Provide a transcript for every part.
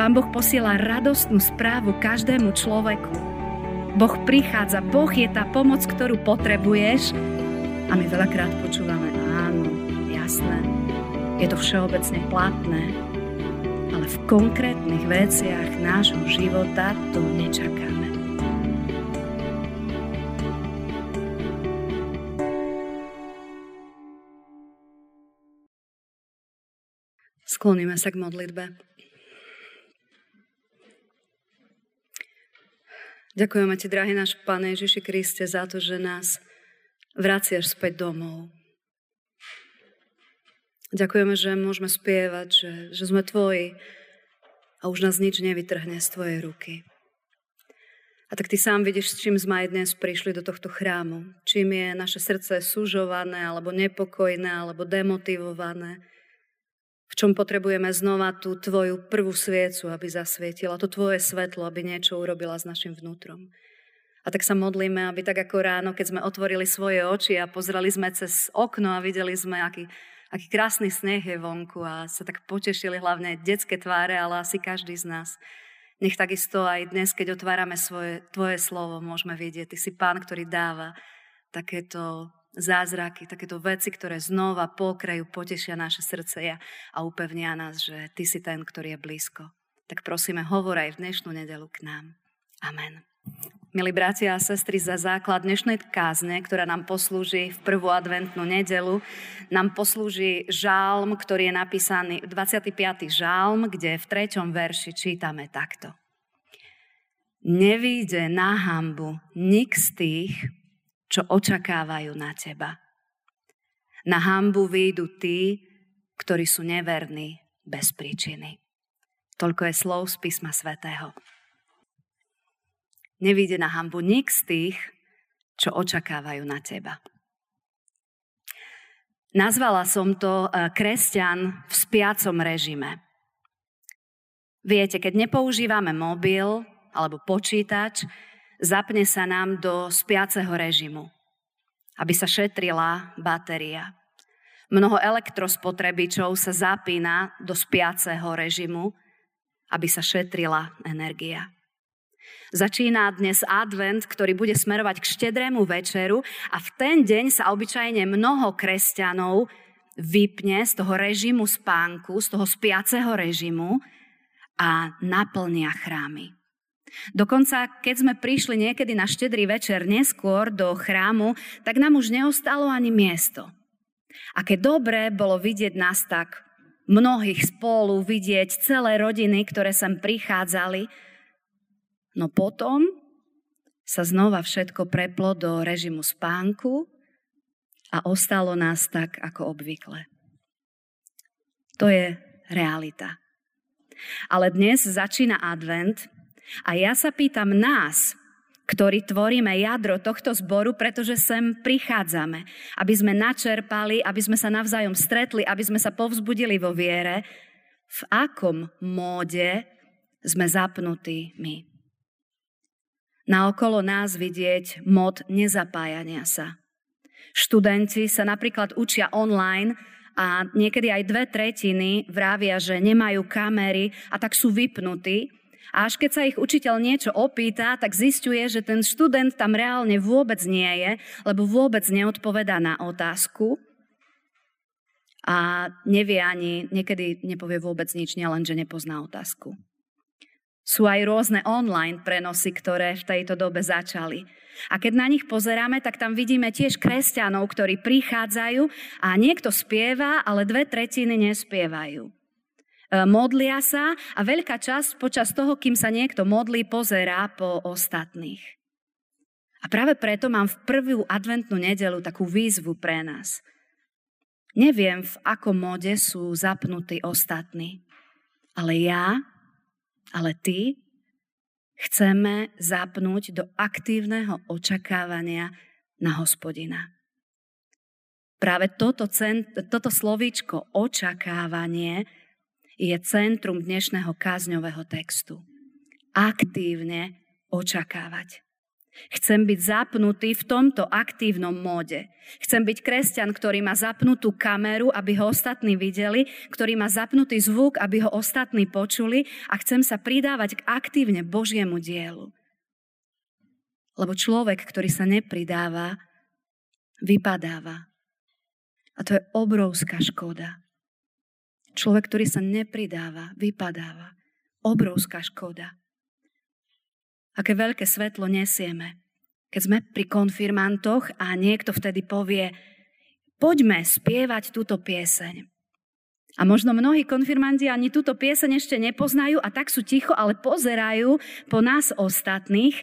Pán Boh posiela radostnú správu každému človeku. Boh prichádza, Boh je tá pomoc, ktorú potrebuješ a my veľakrát počúvame, áno, jasné, je to všeobecne platné, ale v konkrétnych veciach nášho života to nečakáme. Skloníme sa k modlitbe. Ďakujeme Ti, drahý náš Pane Ježiši Kriste, za to, že nás vraciaš späť domov. Ďakujeme, že môžeme spievať, že, že sme Tvoji a už nás nič nevytrhne z Tvojej ruky. A tak Ty sám vidíš, s čím sme aj dnes prišli do tohto chrámu. Čím je naše srdce súžované, alebo nepokojné, alebo demotivované. V čom potrebujeme znova tú Tvoju prvú sviecu, aby zasvietila, to Tvoje svetlo, aby niečo urobila s našim vnútrom. A tak sa modlíme, aby tak ako ráno, keď sme otvorili svoje oči a pozreli sme cez okno a videli sme, aký aký krásny sneh je vonku a sa tak potešili hlavne detské tváre, ale asi každý z nás. Nech takisto aj dnes, keď otvárame svoje, tvoje slovo, môžeme vidieť, ty si pán, ktorý dáva takéto zázraky, takéto veci, ktoré znova pokrajú, potešia naše srdce a upevnia nás, že ty si ten, ktorý je blízko. Tak prosíme, hovor aj v dnešnú nedelu k nám. Amen. Milí bratia a sestry, za základ dnešnej kázne, ktorá nám poslúži v prvú adventnú nedelu, nám poslúži žálm, ktorý je napísaný, 25. žálm, kde v treťom verši čítame takto. Nevíde na hambu nik z tých, čo očakávajú na teba. Na hambu výjdu tí, ktorí sú neverní bez príčiny. Toľko je slov z písma svätého nevíde na hambu nik z tých, čo očakávajú na teba. Nazvala som to e, kresťan v spiacom režime. Viete, keď nepoužívame mobil alebo počítač, zapne sa nám do spiaceho režimu, aby sa šetrila batéria. Mnoho elektrospotrebičov sa zapína do spiaceho režimu, aby sa šetrila energia. Začína dnes advent, ktorý bude smerovať k štedrému večeru a v ten deň sa obyčajne mnoho kresťanov vypne z toho režimu spánku, z toho spiaceho režimu a naplnia chrámy. Dokonca, keď sme prišli niekedy na štedrý večer neskôr do chrámu, tak nám už neostalo ani miesto. A keď dobre bolo vidieť nás tak mnohých spolu, vidieť celé rodiny, ktoré sem prichádzali, No potom sa znova všetko preplo do režimu spánku a ostalo nás tak ako obvykle. To je realita. Ale dnes začína advent a ja sa pýtam nás, ktorí tvoríme jadro tohto zboru, pretože sem prichádzame, aby sme načerpali, aby sme sa navzájom stretli, aby sme sa povzbudili vo viere, v akom móde sme zapnutí my na okolo nás vidieť mod nezapájania sa. Študenti sa napríklad učia online a niekedy aj dve tretiny vravia, že nemajú kamery a tak sú vypnutí. A až keď sa ich učiteľ niečo opýta, tak zistuje, že ten študent tam reálne vôbec nie je, lebo vôbec neodpovedá na otázku a nevie ani, niekedy nepovie vôbec nič, nielen, že nepozná otázku. Sú aj rôzne online prenosy, ktoré v tejto dobe začali. A keď na nich pozeráme, tak tam vidíme tiež kresťanov, ktorí prichádzajú a niekto spieva, ale dve tretiny nespievajú. E, modlia sa a veľká časť počas toho, kým sa niekto modlí, pozerá po ostatných. A práve preto mám v prvú adventnú nedelu takú výzvu pre nás. Neviem, v akom mode sú zapnutí ostatní, ale ja ale ty chceme zapnúť do aktívneho očakávania na hospodina. Práve toto, cent, toto slovíčko očakávanie je centrum dnešného kázňového textu. Aktívne očakávať. Chcem byť zapnutý v tomto aktívnom móde. Chcem byť kresťan, ktorý má zapnutú kameru, aby ho ostatní videli, ktorý má zapnutý zvuk, aby ho ostatní počuli a chcem sa pridávať k aktívne Božiemu dielu. Lebo človek, ktorý sa nepridáva, vypadáva. A to je obrovská škoda. Človek, ktorý sa nepridáva, vypadáva. Obrovská škoda. Aké veľké svetlo nesieme. Keď sme pri konfirmantoch a niekto vtedy povie, poďme spievať túto pieseň. A možno mnohí konfirmanti ani túto pieseň ešte nepoznajú a tak sú ticho, ale pozerajú po nás ostatných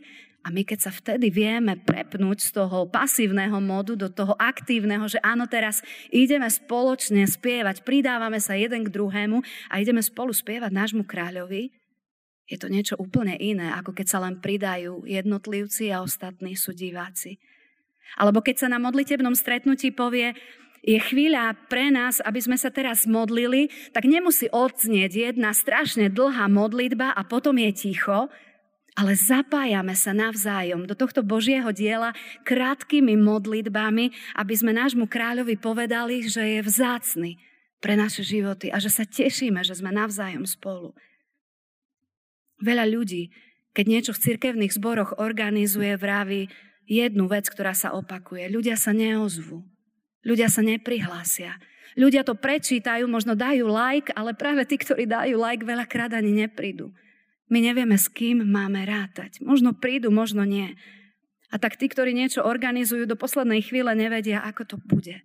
a my keď sa vtedy vieme prepnúť z toho pasívneho modu do toho aktívneho, že áno, teraz ideme spoločne spievať, pridávame sa jeden k druhému a ideme spolu spievať nášmu kráľovi, je to niečo úplne iné, ako keď sa len pridajú jednotlivci a ostatní sú diváci. Alebo keď sa na modlitebnom stretnutí povie, je chvíľa pre nás, aby sme sa teraz modlili, tak nemusí odznieť jedna strašne dlhá modlitba a potom je ticho, ale zapájame sa navzájom do tohto Božieho diela krátkými modlitbami, aby sme nášmu kráľovi povedali, že je vzácny pre naše životy a že sa tešíme, že sme navzájom spolu. Veľa ľudí, keď niečo v cirkevných zboroch organizuje, vraví jednu vec, ktorá sa opakuje. Ľudia sa neozvú. Ľudia sa neprihlásia. Ľudia to prečítajú, možno dajú like, ale práve tí, ktorí dajú like, veľakrát ani neprídu. My nevieme, s kým máme rátať. Možno prídu, možno nie. A tak tí, ktorí niečo organizujú, do poslednej chvíle nevedia, ako to bude.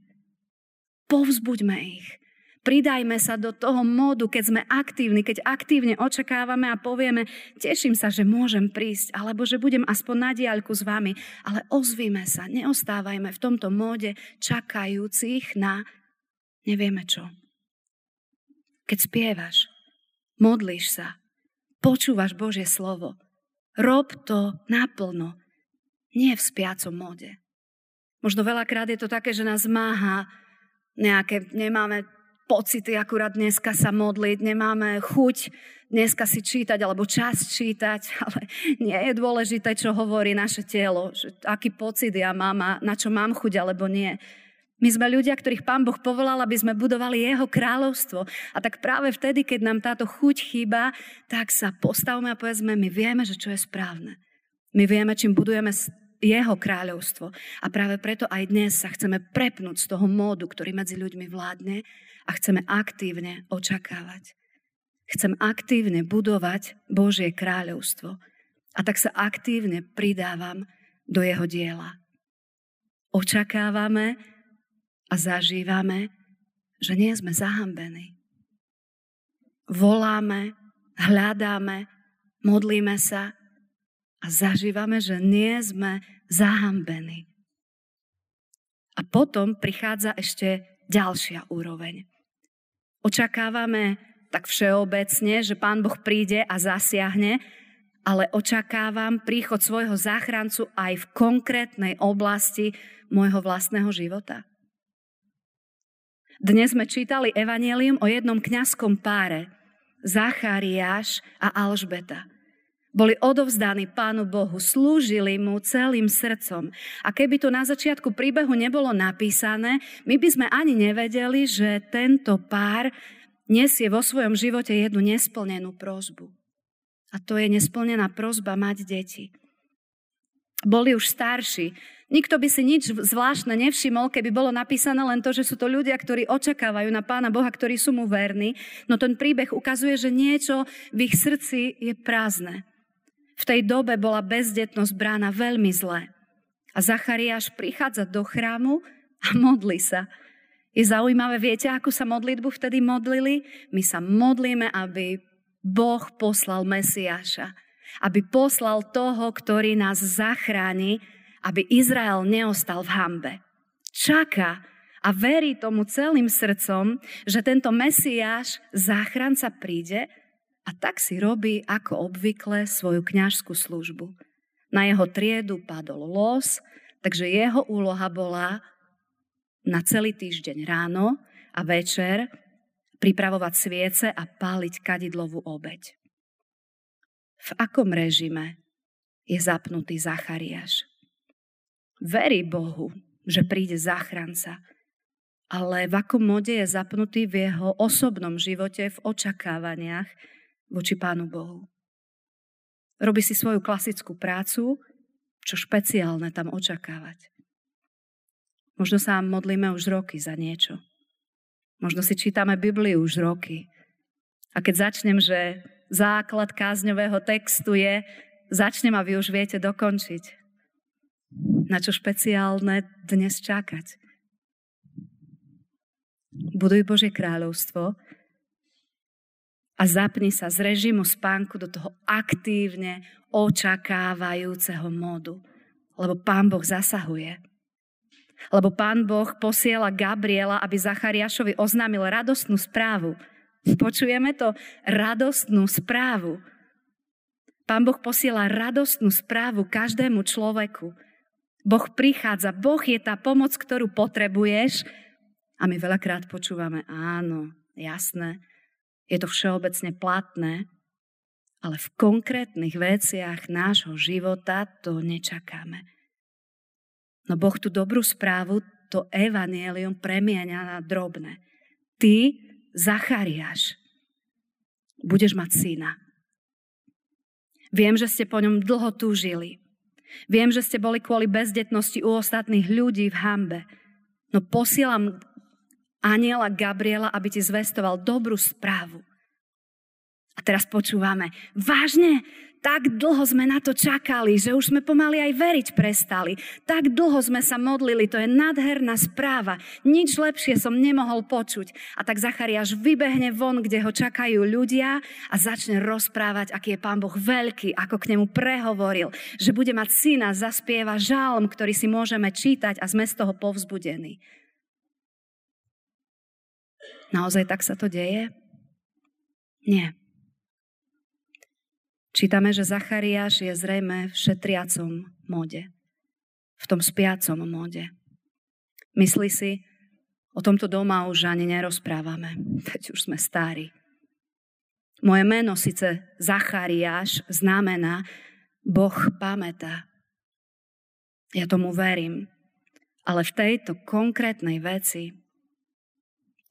Povzbuďme ich. Pridajme sa do toho módu, keď sme aktívni, keď aktívne očakávame a povieme, teším sa, že môžem prísť, alebo že budem aspoň na diaľku s vami, ale ozvíme sa, neostávajme v tomto móde čakajúcich na nevieme čo. Keď spievaš, modlíš sa, počúvaš Božie slovo, rob to naplno, nie v spiacom móde. Možno veľakrát je to také, že nás máha nejaké, nemáme pocity akurát dneska sa modliť, nemáme chuť dneska si čítať alebo čas čítať, ale nie je dôležité, čo hovorí naše telo, že aký pocit ja mám a na čo mám chuť alebo nie. My sme ľudia, ktorých Pán Boh povolal, aby sme budovali Jeho kráľovstvo. A tak práve vtedy, keď nám táto chuť chýba, tak sa postavme a povedzme, my vieme, že čo je správne. My vieme, čím budujeme jeho kráľovstvo. A práve preto aj dnes sa chceme prepnúť z toho módu, ktorý medzi ľuďmi vládne a chceme aktívne očakávať. Chcem aktívne budovať Božie kráľovstvo a tak sa aktívne pridávam do jeho diela. Očakávame a zažívame, že nie sme zahambení. Voláme, hľadáme, modlíme sa a zažívame, že nie sme zahambení. A potom prichádza ešte ďalšia úroveň. Očakávame tak všeobecne, že Pán Boh príde a zasiahne, ale očakávam príchod svojho záchrancu aj v konkrétnej oblasti môjho vlastného života. Dnes sme čítali evanelium o jednom kňazskom páre, Zachariáš a Alžbeta. Boli odovzdaní Pánu Bohu, slúžili mu celým srdcom. A keby to na začiatku príbehu nebolo napísané, my by sme ani nevedeli, že tento pár nesie vo svojom živote jednu nesplnenú prozbu. A to je nesplnená prozba mať deti. Boli už starší. Nikto by si nič zvláštne nevšimol, keby bolo napísané len to, že sú to ľudia, ktorí očakávajú na Pána Boha, ktorí sú mu verní. No ten príbeh ukazuje, že niečo v ich srdci je prázdne. V tej dobe bola bezdetnosť brána veľmi zle. A Zachariáš prichádza do chrámu a modlí sa. Je zaujímavé, viete, akú sa modlitbu vtedy modlili? My sa modlíme, aby Boh poslal Mesiáša. Aby poslal toho, ktorý nás zachráni, aby Izrael neostal v hambe. Čaká a verí tomu celým srdcom, že tento Mesiáš, záchranca príde a tak si robí ako obvykle svoju kňažskú službu. Na jeho triedu padol los, takže jeho úloha bola na celý týždeň ráno a večer pripravovať sviece a páliť kadidlovú obeď. V akom režime je zapnutý Zachariáš. Verí Bohu, že príde záchranca, ale v akom mode je zapnutý v jeho osobnom živote, v očakávaniach voči Pánu Bohu. Robí si svoju klasickú prácu, čo špeciálne tam očakávať. Možno sa modlíme už roky za niečo. Možno si čítame Bibliu už roky. A keď začnem, že základ kázňového textu je začnem a vy už viete dokončiť. Na čo špeciálne dnes čakať? Buduj Božie kráľovstvo a zapni sa z režimu spánku do toho aktívne očakávajúceho modu. Lebo Pán Boh zasahuje. Lebo pán Boh posiela Gabriela, aby Zachariášovi oznámil radostnú správu. Počujeme to? Radostnú správu. Pán Boh posiela radostnú správu každému človeku. Boh prichádza, Boh je tá pomoc, ktorú potrebuješ. A my veľakrát počúvame, áno, jasné, je to všeobecne platné, ale v konkrétnych veciach nášho života to nečakáme. No Boh tú dobrú správu, to evanielium premieňa na drobné. Ty, Zachariáš, budeš mať syna. Viem, že ste po ňom dlho túžili. Viem, že ste boli kvôli bezdetnosti u ostatných ľudí v hambe. No posielam aniela Gabriela, aby ti zvestoval dobrú správu. A teraz počúvame. Vážne? Tak dlho sme na to čakali, že už sme pomaly aj veriť prestali. Tak dlho sme sa modlili, to je nádherná správa. Nič lepšie som nemohol počuť. A tak Zachariáš vybehne von, kde ho čakajú ľudia a začne rozprávať, aký je Pán Boh veľký, ako k nemu prehovoril, že bude mať syna, zaspieva žalm, ktorý si môžeme čítať a sme z toho povzbudení. Naozaj tak sa to deje? Nie. Čítame, že Zachariáš je zrejme v šetriacom móde. V tom spiacom móde. Myslí si, o tomto doma už ani nerozprávame, veď už sme starí. Moje meno síce Zachariáš znamená Boh pamätá. Ja tomu verím, ale v tejto konkrétnej veci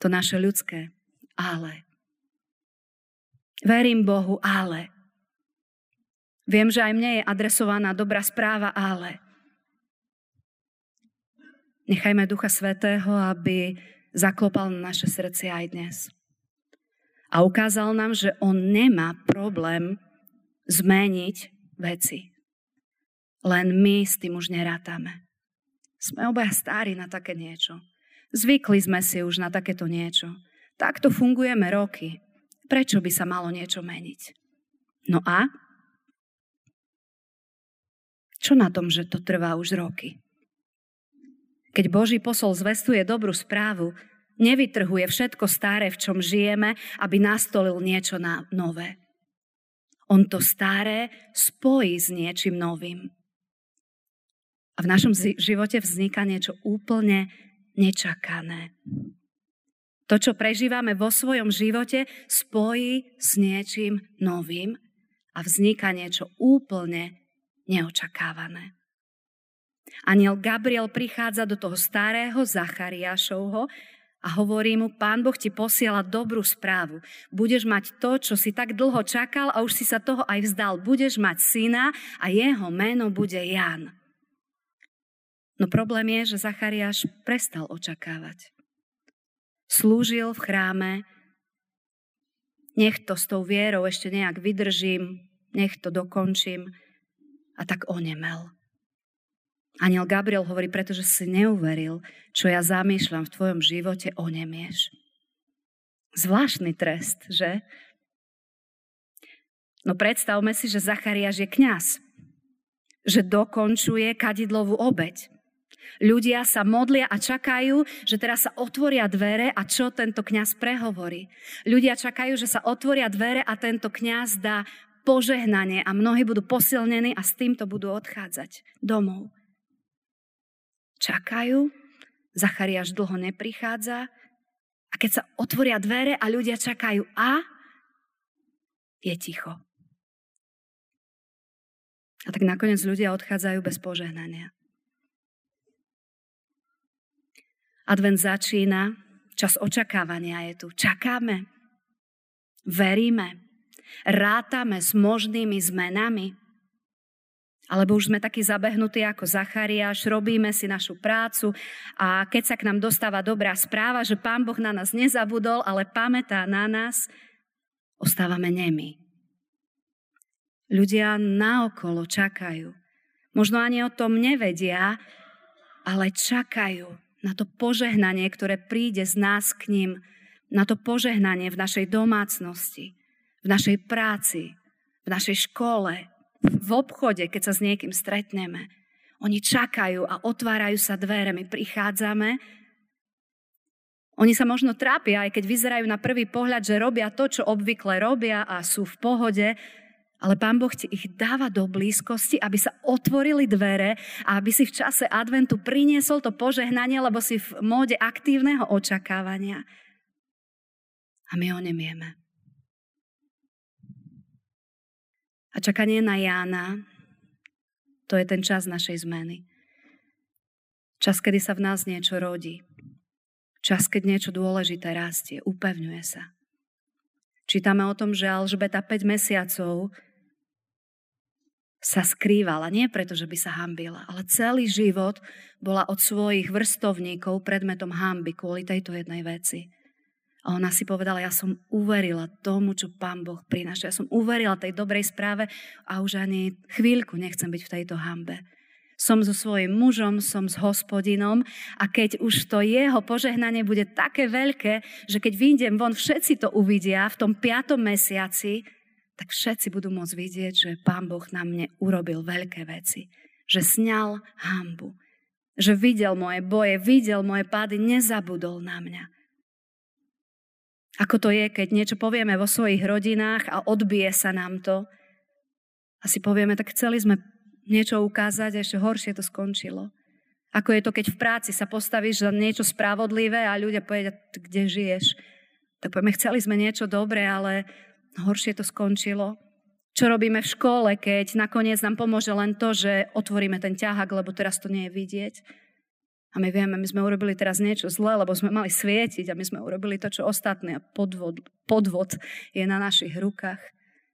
to naše ľudské ale. Verím Bohu, ale. Viem, že aj mne je adresovaná dobrá správa, ale nechajme Ducha Svetého, aby zaklopal na naše srdce aj dnes. A ukázal nám, že on nemá problém zmeniť veci. Len my s tým už nerátame. Sme obaja starí na také niečo. Zvykli sme si už na takéto niečo. Takto fungujeme roky. Prečo by sa malo niečo meniť? No a čo na tom, že to trvá už roky? Keď Boží posol zvestuje dobrú správu, nevytrhuje všetko staré, v čom žijeme, aby nastolil niečo na nové. On to staré spojí s niečím novým. A v našom živote vzniká niečo úplne nečakané. To, čo prežívame vo svojom živote, spojí s niečím novým a vzniká niečo úplne neočakávané. Aniel Gabriel prichádza do toho starého Zachariášovho a hovorí mu, pán Boh ti posiela dobrú správu. Budeš mať to, čo si tak dlho čakal a už si sa toho aj vzdal. Budeš mať syna a jeho meno bude Jan. No problém je, že Zachariáš prestal očakávať. Slúžil v chráme, nech to s tou vierou ešte nejak vydržím, nech to dokončím a tak onemel. Aniel Gabriel hovorí, pretože si neuveril, čo ja zamýšľam v tvojom živote, onemieš. Zvláštny trest, že? No predstavme si, že Zachariáš je kňaz, že dokončuje kadidlovú obeď. Ľudia sa modlia a čakajú, že teraz sa otvoria dvere a čo tento kňaz prehovorí. Ľudia čakajú, že sa otvoria dvere a tento kňaz dá požehnanie a mnohí budú posilnení a s týmto budú odchádzať domov. Čakajú, Zachariáš dlho neprichádza a keď sa otvoria dvere a ľudia čakajú a je ticho. A tak nakoniec ľudia odchádzajú bez požehnania. Advent začína, čas očakávania je tu. Čakáme, veríme, rátame s možnými zmenami. Alebo už sme takí zabehnutí ako Zachariáš, robíme si našu prácu a keď sa k nám dostáva dobrá správa, že Pán Boh na nás nezabudol, ale pamätá na nás, ostávame nemi. Ľudia naokolo čakajú. Možno ani o tom nevedia, ale čakajú na to požehnanie, ktoré príde z nás k ním, na to požehnanie v našej domácnosti, v našej práci, v našej škole, v obchode, keď sa s niekým stretneme. Oni čakajú a otvárajú sa dvere. My prichádzame. Oni sa možno trápia, aj keď vyzerajú na prvý pohľad, že robia to, čo obvykle robia a sú v pohode, ale Pán Boh ti ich dáva do blízkosti, aby sa otvorili dvere a aby si v čase adventu priniesol to požehnanie, lebo si v móde aktívneho očakávania. A my ho nemieme. A čakanie na Jána, to je ten čas našej zmeny. Čas, kedy sa v nás niečo rodí. Čas, keď niečo dôležité rastie, upevňuje sa. Čítame o tom, že Alžbeta 5 mesiacov sa skrývala. Nie preto, že by sa hambila, ale celý život bola od svojich vrstovníkov predmetom hamby kvôli tejto jednej veci. A ona si povedala, ja som uverila tomu, čo Pán Boh prináša. Ja som uverila tej dobrej správe a už ani chvíľku nechcem byť v tejto hambe. Som so svojím mužom, som s hospodinom a keď už to jeho požehnanie bude také veľké, že keď vyjdem von, všetci to uvidia v tom piatom mesiaci, tak všetci budú môcť vidieť, že Pán Boh na mne urobil veľké veci. Že sňal hambu. Že videl moje boje, videl moje pády, nezabudol na mňa. Ako to je, keď niečo povieme vo svojich rodinách a odbije sa nám to. A si povieme, tak chceli sme niečo ukázať a ešte horšie to skončilo. Ako je to, keď v práci sa postavíš za niečo spravodlivé a ľudia povedia, kde žiješ. Tak povieme, chceli sme niečo dobré, ale horšie to skončilo. Čo robíme v škole, keď nakoniec nám pomôže len to, že otvoríme ten ťahák, lebo teraz to nie je vidieť. A my vieme, my sme urobili teraz niečo zlé, lebo sme mali svietiť a my sme urobili to, čo ostatné. A podvod, podvod je na našich rukách.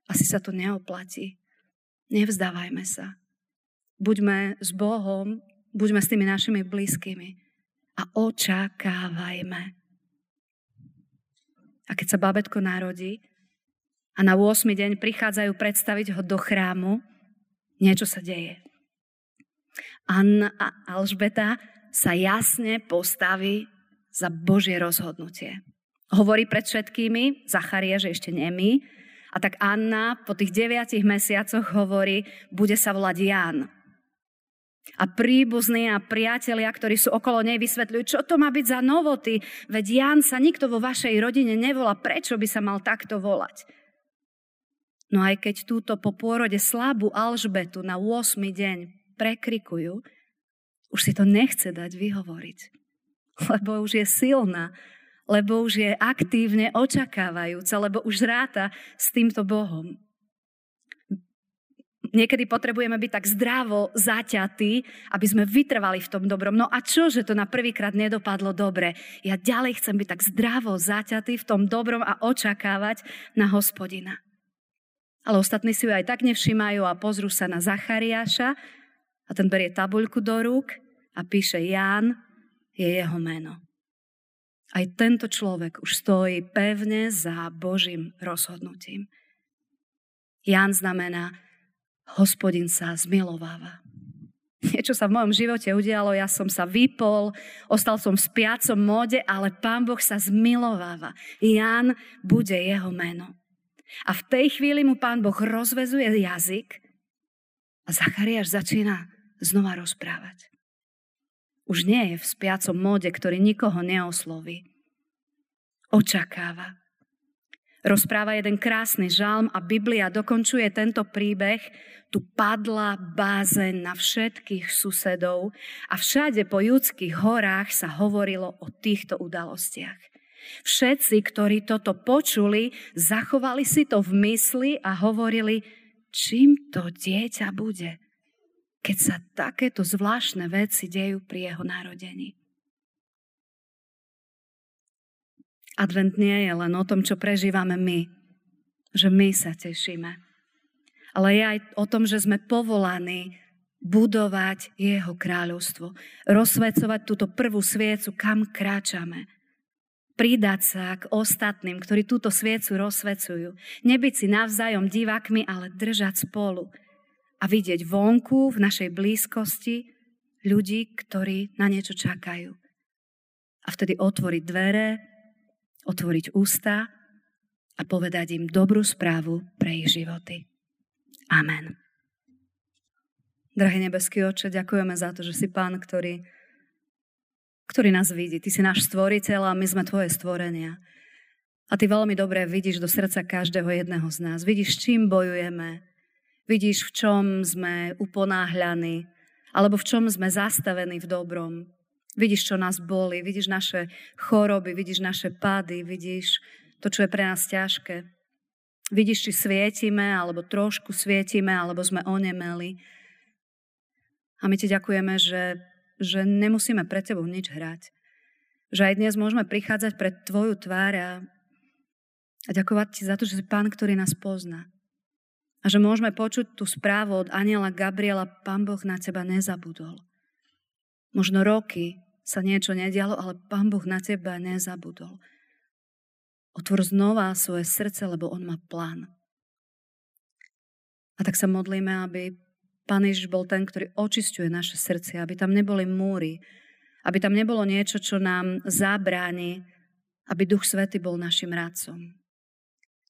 Asi sa to neoplatí. Nevzdávajme sa. Buďme s Bohom, buďme s tými našimi blízkymi a očakávajme. A keď sa babetko narodí a na 8. deň prichádzajú predstaviť ho do chrámu, niečo sa deje. Anna a Alžbeta sa jasne postaví za Božie rozhodnutie. Hovorí pred všetkými, Zacharia, že ešte nemý, a tak Anna po tých deviatich mesiacoch hovorí, bude sa volať Ján. A príbuzní a priatelia, ktorí sú okolo nej, vysvetľujú, čo to má byť za novoty. Veď Ján sa nikto vo vašej rodine nevolá, prečo by sa mal takto volať. No aj keď túto po pôrode slabú Alžbetu na 8. deň prekrikujú, už si to nechce dať vyhovoriť. Lebo už je silná, lebo už je aktívne očakávajúca, lebo už ráta s týmto Bohom. Niekedy potrebujeme byť tak zdravo zaťatí, aby sme vytrvali v tom dobrom. No a čo, že to na prvýkrát nedopadlo dobre? Ja ďalej chcem byť tak zdravo zaťatý v tom dobrom a očakávať na hospodina. Ale ostatní si ju aj tak nevšimajú a pozrú sa na Zachariáša a ten berie tabuľku do rúk a píše Ján je jeho meno. Aj tento človek už stojí pevne za Božím rozhodnutím. Ján znamená, hospodin sa zmilováva. Niečo sa v mojom živote udialo, ja som sa vypol, ostal som v spiacom móde, ale Pán Boh sa zmilováva. Ján bude jeho meno. A v tej chvíli mu Pán Boh rozvezuje jazyk a Zachariáš začína znova rozprávať. Už nie je v spiacom móde, ktorý nikoho neosloví. Očakáva. Rozpráva jeden krásny žalm a Biblia dokončuje tento príbeh. Tu padla bázeň na všetkých susedov a všade po judských horách sa hovorilo o týchto udalostiach. Všetci, ktorí toto počuli, zachovali si to v mysli a hovorili, čím to dieťa bude, keď sa takéto zvláštne veci dejú pri jeho narodení. Advent nie je len o tom, čo prežívame my, že my sa tešíme. Ale je aj o tom, že sme povolaní budovať jeho kráľovstvo. Rozsvecovať túto prvú sviecu, kam kráčame. Pridať sa k ostatným, ktorí túto sviecu rozsvecujú. Nebyť si navzájom divákmi, ale držať spolu. A vidieť vonku, v našej blízkosti, ľudí, ktorí na niečo čakajú. A vtedy otvoriť dvere, otvoriť ústa a povedať im dobrú správu pre ich životy. Amen. Drahý nebeský oče, ďakujeme za to, že si pán, ktorý, ktorý nás vidí. Ty si náš stvoriteľ a my sme tvoje stvorenia. A ty veľmi dobre vidíš do srdca každého jedného z nás. Vidíš, čím bojujeme. Vidíš, v čom sme uponáhľaní, alebo v čom sme zastavení v dobrom. Vidíš, čo nás boli, vidíš naše choroby, vidíš naše pády, vidíš to, čo je pre nás ťažké. Vidíš, či svietime, alebo trošku svietime, alebo sme onemeli. A my ti ďakujeme, že, že nemusíme pred tebou nič hrať. Že aj dnes môžeme prichádzať pred tvoju tvár a, a ďakovať ti za to, že si pán, ktorý nás pozná. A že môžeme počuť tú správu od aniela Gabriela, pán Boh na teba nezabudol. Možno roky, sa niečo nedialo, ale Pán Boh na teba nezabudol. Otvor znova svoje srdce, lebo On má plán. A tak sa modlíme, aby Pán Ježiš bol ten, ktorý očistuje naše srdce, aby tam neboli múry, aby tam nebolo niečo, čo nám zabráni, aby Duch Svety bol našim radcom.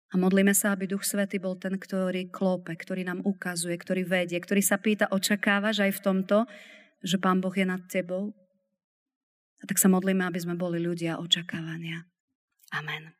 A modlíme sa, aby Duch Svety bol ten, ktorý klope, ktorý nám ukazuje, ktorý vedie, ktorý sa pýta, očakávaš aj v tomto, že Pán Boh je nad tebou? A tak sa modlíme, aby sme boli ľudia očakávania. Amen.